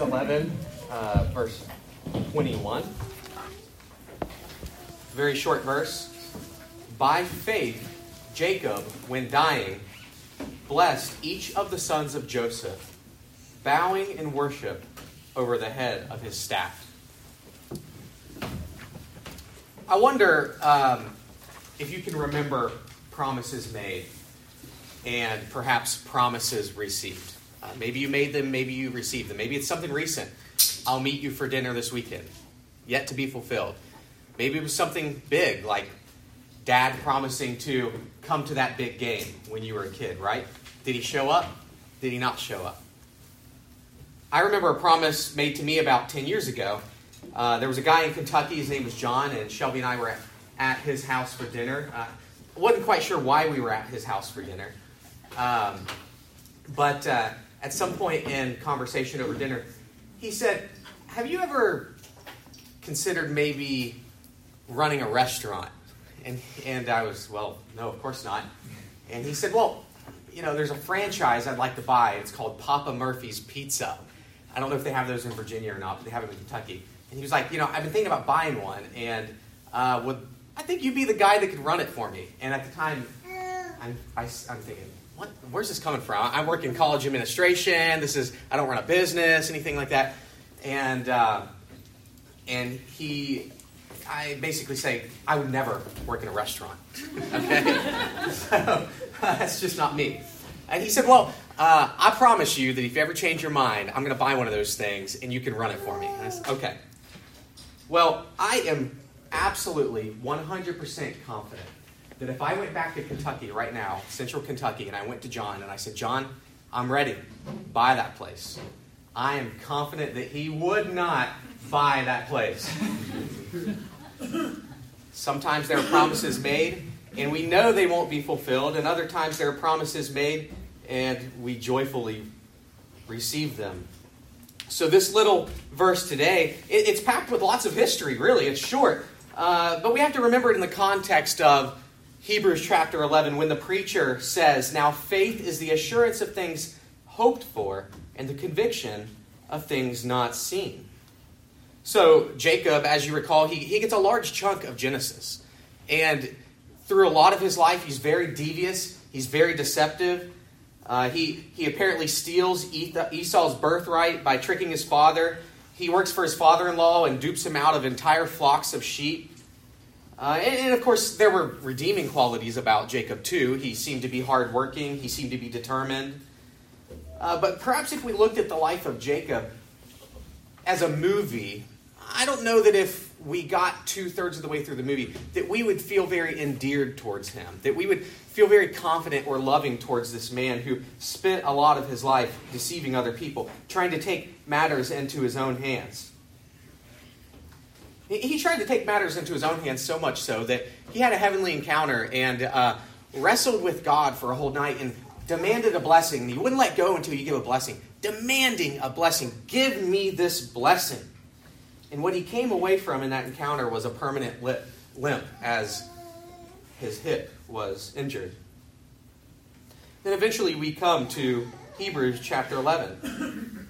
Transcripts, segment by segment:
11, uh, verse 21. Very short verse. By faith, Jacob, when dying, blessed each of the sons of Joseph, bowing in worship over the head of his staff. I wonder um, if you can remember promises made and perhaps promises received. Uh, maybe you made them, maybe you received them. Maybe it's something recent. I'll meet you for dinner this weekend, yet to be fulfilled. Maybe it was something big, like dad promising to come to that big game when you were a kid, right? Did he show up? Did he not show up? I remember a promise made to me about 10 years ago. Uh, there was a guy in Kentucky, his name was John, and Shelby and I were at, at his house for dinner. Uh, wasn't quite sure why we were at his house for dinner. Um, but uh, at some point in conversation over dinner, he said, Have you ever considered maybe running a restaurant? And, and I was, Well, no, of course not. And he said, Well, you know, there's a franchise I'd like to buy. It's called Papa Murphy's Pizza. I don't know if they have those in Virginia or not, but they have them in Kentucky. And he was like, You know, I've been thinking about buying one, and uh, would I think you'd be the guy that could run it for me. And at the time, I'm, I, am thinking, what, where's this coming from? I work in college administration. This is, I don't run a business, anything like that. And, uh, and he, I basically say, I would never work in a restaurant. okay? so, that's just not me. And he said, Well, uh, I promise you that if you ever change your mind, I'm going to buy one of those things and you can run it for me. And I said, Okay. Well, I am absolutely 100% confident that if I went back to Kentucky right now, central Kentucky, and I went to John and I said, John, I'm ready, buy that place. I am confident that he would not buy that place. Sometimes there are promises made, and we know they won't be fulfilled, and other times there are promises made, and we joyfully receive them. So, this little verse today, it's packed with lots of history, really. It's short, uh, but we have to remember it in the context of Hebrews chapter 11 when the preacher says, Now faith is the assurance of things hoped for and the conviction of things not seen. So, Jacob, as you recall, he, he gets a large chunk of Genesis. And through a lot of his life, he's very devious, he's very deceptive. Uh, he, he apparently steals Esau's birthright by tricking his father. He works for his father in law and dupes him out of entire flocks of sheep. Uh, and, and, of course, there were redeeming qualities about Jacob too. He seemed to be hardworking, he seemed to be determined. Uh, but perhaps if we looked at the life of Jacob as a movie, I don't know that if we got two thirds of the way through the movie, that we would feel very endeared towards him, that we would feel very confident or loving towards this man who spent a lot of his life deceiving other people, trying to take matters into his own hands. He tried to take matters into his own hands so much so that he had a heavenly encounter and uh, wrestled with God for a whole night and demanded a blessing. He wouldn't let go until you give a blessing, demanding a blessing. Give me this blessing. And what he came away from in that encounter was a permanent limp as his hip was injured. Then eventually we come to Hebrews chapter 11,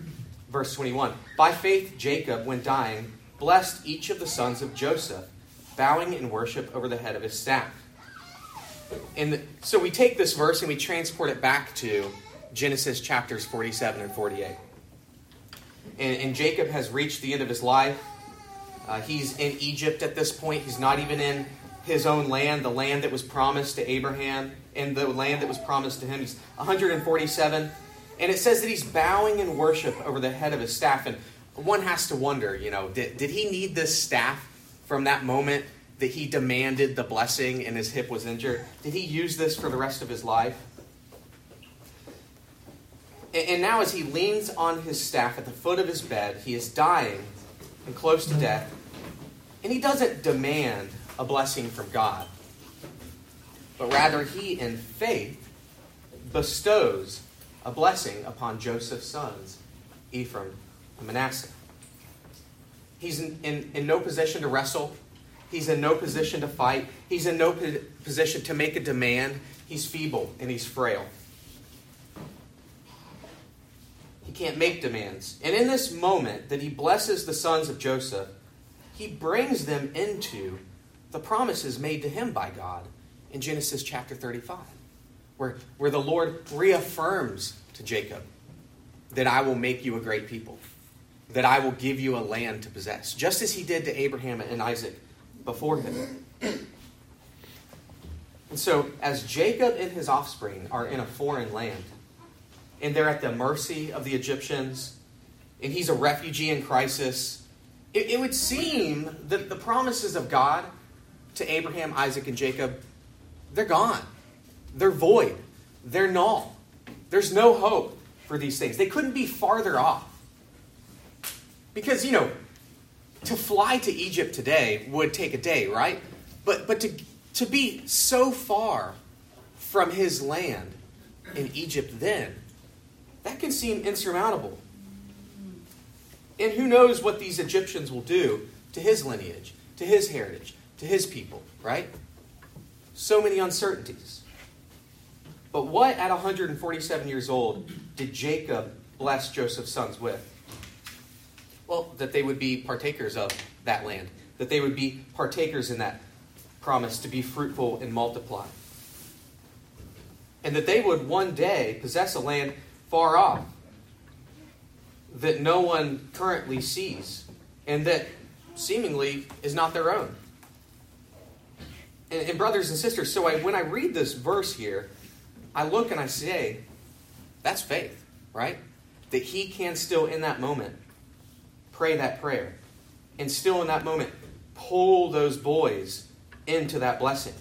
verse 21. By faith, Jacob, when dying, blessed each of the sons of Joseph, bowing in worship over the head of his staff. And so we take this verse and we transport it back to Genesis chapters 47 and 48. And, and Jacob has reached the end of his life. Uh, he's in Egypt at this point. He's not even in his own land, the land that was promised to Abraham, and the land that was promised to him. He's 147. And it says that he's bowing in worship over the head of his staff. And one has to wonder, you know, did, did he need this staff from that moment that he demanded the blessing and his hip was injured? Did he use this for the rest of his life? And, and now, as he leans on his staff at the foot of his bed, he is dying and close to death. And he doesn't demand a blessing from God, but rather he, in faith, bestows a blessing upon Joseph's sons, Ephraim and Manasseh. He's in, in, in no position to wrestle. He's in no position to fight. He's in no position to make a demand. He's feeble and he's frail. He can't make demands. And in this moment that he blesses the sons of Joseph, he brings them into the promises made to him by God in Genesis chapter 35, where, where the Lord reaffirms to Jacob that I will make you a great people, that I will give you a land to possess, just as he did to Abraham and Isaac before him. And so, as Jacob and his offspring are in a foreign land, and they're at the mercy of the Egyptians, and he's a refugee in crisis, it, it would seem that the promises of God to Abraham, Isaac, and Jacob, they're gone. They're void. They're null. There's no hope for these things. They couldn't be farther off. Because, you know, to fly to Egypt today would take a day, right? But, but to, to be so far from his land in Egypt then, that can seem insurmountable. And who knows what these Egyptians will do to his lineage, to his heritage, to his people, right? So many uncertainties. But what at 147 years old did Jacob bless Joseph's sons with? Well, that they would be partakers of that land, that they would be partakers in that promise to be fruitful and multiply. And that they would one day possess a land far off that no one currently sees and that seemingly is not their own. And, and brothers and sisters, so I, when I read this verse here, I look and I say, that's faith, right? That he can still, in that moment, pray that prayer and still in that moment pull those boys into that blessing.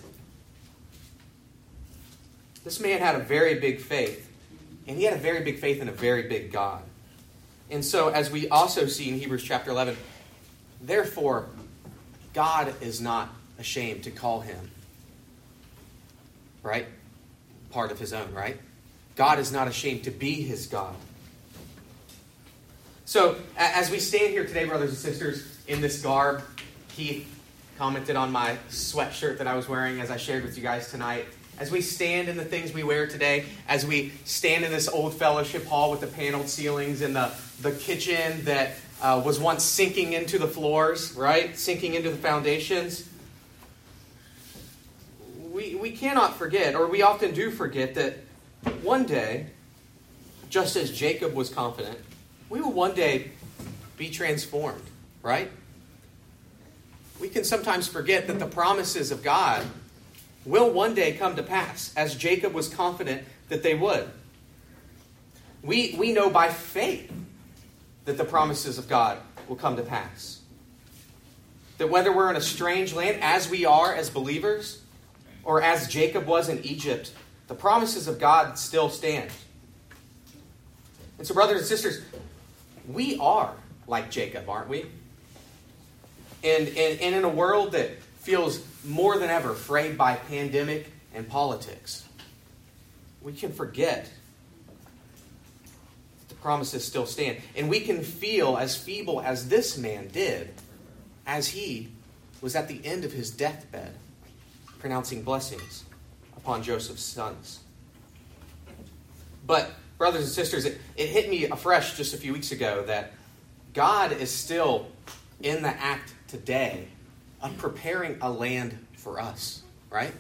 This man had a very big faith, and he had a very big faith in a very big God. And so, as we also see in Hebrews chapter 11, therefore, God is not ashamed to call him, right? Part of his own, right? God is not ashamed to be his God. So, as we stand here today, brothers and sisters, in this garb, Keith commented on my sweatshirt that I was wearing as I shared with you guys tonight. As we stand in the things we wear today, as we stand in this old fellowship hall with the paneled ceilings and the, the kitchen that uh, was once sinking into the floors, right? Sinking into the foundations. We, we cannot forget, or we often do forget, that one day, just as Jacob was confident, we will one day be transformed, right? We can sometimes forget that the promises of God will one day come to pass, as Jacob was confident that they would. We, we know by faith that the promises of God will come to pass. That whether we're in a strange land, as we are as believers, or as Jacob was in Egypt, the promises of God still stand. And so, brothers and sisters, we are like Jacob, aren't we? And, and, and in a world that feels more than ever frayed by pandemic and politics, we can forget that the promises still stand. And we can feel as feeble as this man did as he was at the end of his deathbed pronouncing blessings upon Joseph's sons. But, brothers and sisters, it, it hit me afresh just a few weeks ago that God is still in the act today of preparing a land for us, right?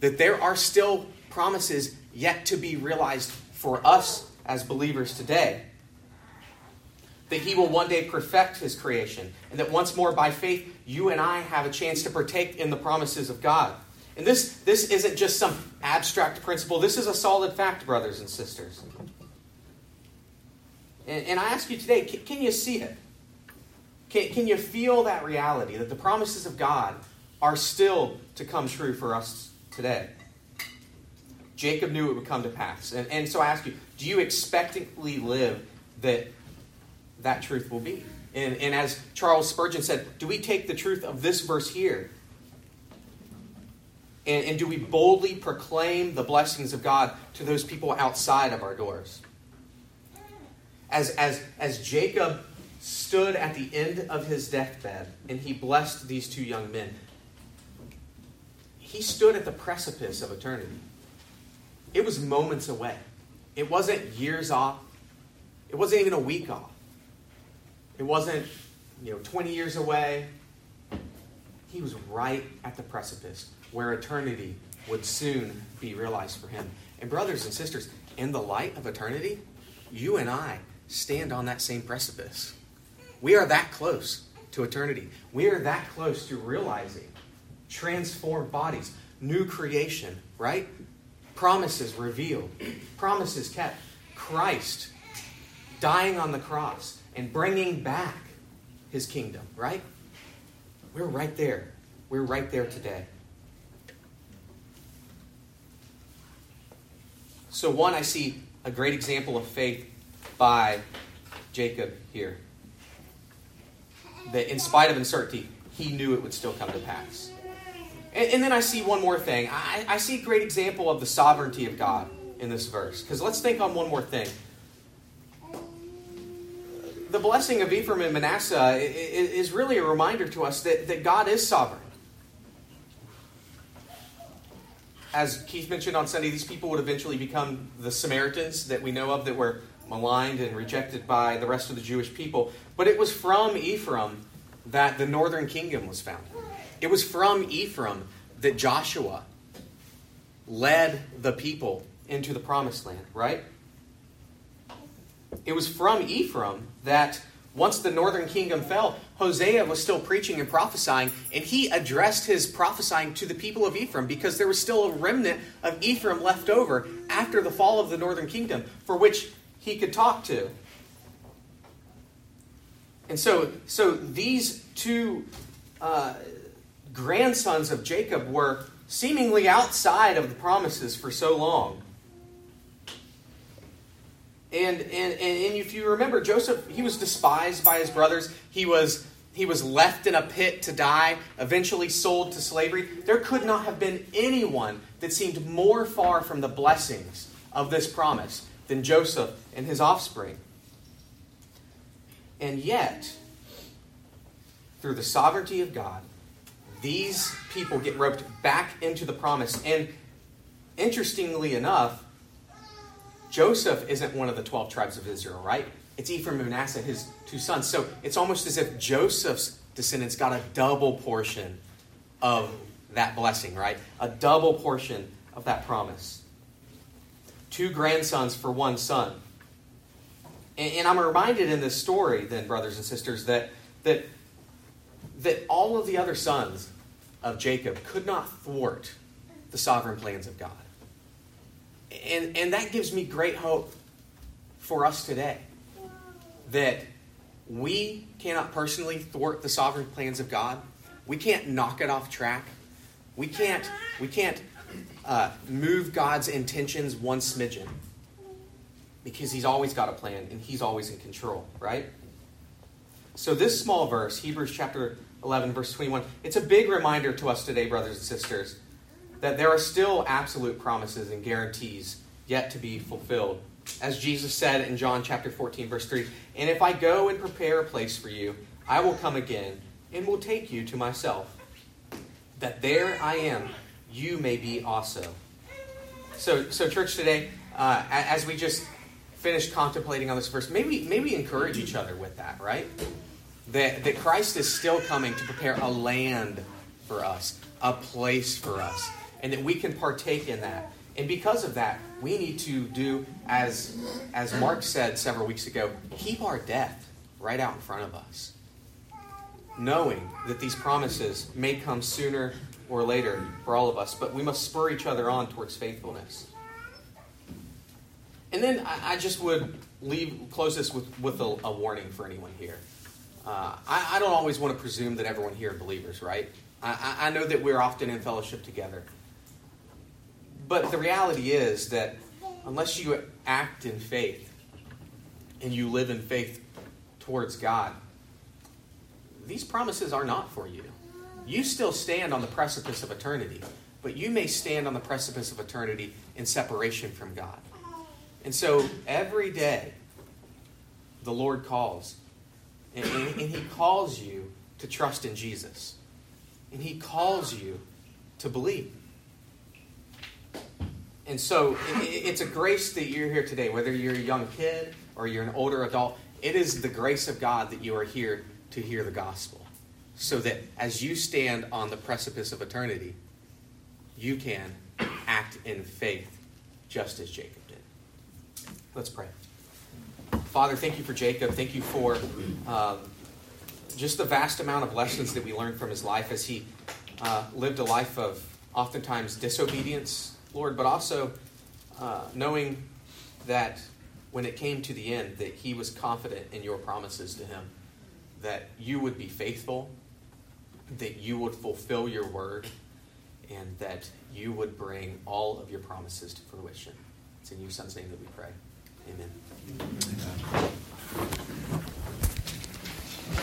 That there are still promises yet to be realized for us as believers today. That he will one day perfect his creation, and that once more by faith, you and I have a chance to partake in the promises of God. And this, this isn't just some abstract principle, this is a solid fact, brothers and sisters. And, and I ask you today can, can you see it? Can, can you feel that reality that the promises of God are still to come true for us today? Jacob knew it would come to pass. And, and so I ask you, do you expectantly live that that truth will be? And, and as Charles Spurgeon said, do we take the truth of this verse here? And, and do we boldly proclaim the blessings of God to those people outside of our doors? As, as, as Jacob stood at the end of his deathbed and he blessed these two young men. He stood at the precipice of eternity. It was moments away. It wasn't years off. It wasn't even a week off. It wasn't, you know, 20 years away. He was right at the precipice where eternity would soon be realized for him. And, brothers and sisters, in the light of eternity, you and I stand on that same precipice. We are that close to eternity. We are that close to realizing transformed bodies, new creation, right? Promises revealed, promises kept. Christ dying on the cross and bringing back his kingdom, right? We're right there. We're right there today. So, one, I see a great example of faith by Jacob here. That in spite of uncertainty, he knew it would still come to pass. And, and then I see one more thing. I, I see a great example of the sovereignty of God in this verse. Because let's think on one more thing. The blessing of Ephraim and Manasseh is really a reminder to us that, that God is sovereign. As Keith mentioned on Sunday, these people would eventually become the Samaritans that we know of that were maligned and rejected by the rest of the Jewish people. But it was from Ephraim that the northern kingdom was founded. It was from Ephraim that Joshua led the people into the promised land, right? It was from Ephraim that once the northern kingdom fell, Hosea was still preaching and prophesying, and he addressed his prophesying to the people of Ephraim because there was still a remnant of Ephraim left over after the fall of the northern kingdom for which he could talk to. And so, so these two uh, grandsons of Jacob were seemingly outside of the promises for so long. And, and, and, if you remember, Joseph, he was despised by his brothers. He was, he was left in a pit to die, eventually sold to slavery. There could not have been anyone that seemed more far from the blessings of this promise than Joseph and his offspring. And yet, through the sovereignty of God, these people get roped back into the promise. And interestingly enough, Joseph isn't one of the 12 tribes of Israel, right? It's Ephraim and Manasseh, his two sons. So it's almost as if Joseph's descendants got a double portion of that blessing, right? A double portion of that promise. Two grandsons for one son. And, I'm reminded in this story, then, brothers and sisters, that, that, that all of the other sons of Jacob could not thwart the sovereign plans of God. And, and that gives me great hope for us today that we cannot personally thwart the sovereign plans of God. We can't knock it off track. We can't, we can't uh, move God's intentions one smidgen because He's always got a plan and He's always in control, right? So, this small verse, Hebrews chapter 11, verse 21, it's a big reminder to us today, brothers and sisters, that there are still absolute promises and guarantees yet to be fulfilled. As Jesus said in John chapter 14, verse 3, And if I go and prepare a place for you, I will come again and will take you to myself, that there I am, you may be also. So, so church, today, uh, as we just finished contemplating on this verse, maybe maybe encourage each other with that, right? That, that Christ is still coming to prepare a land for us, a place for us, and that we can partake in that. And because of that, we need to do, as, as Mark said several weeks ago, keep our death right out in front of us. Knowing that these promises may come sooner or later for all of us, but we must spur each other on towards faithfulness. And then I, I just would leave close this with, with a, a warning for anyone here. Uh, I, I, don't always want to presume that everyone here are believers, right? I, I know that we're often in fellowship together. But the reality is that unless you act in faith and you live in faith towards God, these promises are not for you. You still stand on the precipice of eternity, but you may stand on the precipice of eternity in separation from God. And so every day, the Lord calls and, and, and He calls you to trust in Jesus. And He calls you to believe. And so it's a grace that you're here today, whether you're a young kid or you're an older adult. It is the grace of God that you are here to hear the gospel. So that as you stand on the precipice of eternity, you can act in faith just as Jacob did. Let's pray. Father, thank you for Jacob. Thank you for uh, just the vast amount of lessons that we learned from his life as he uh, lived a life of oftentimes disobedience, Lord, but also uh, knowing that when it came to the end, that he was confident in your promises to him, that you would be faithful, that you would fulfill your word, and that you would bring all of your promises to fruition. It's in your son's name that we pray. Amen. Amen.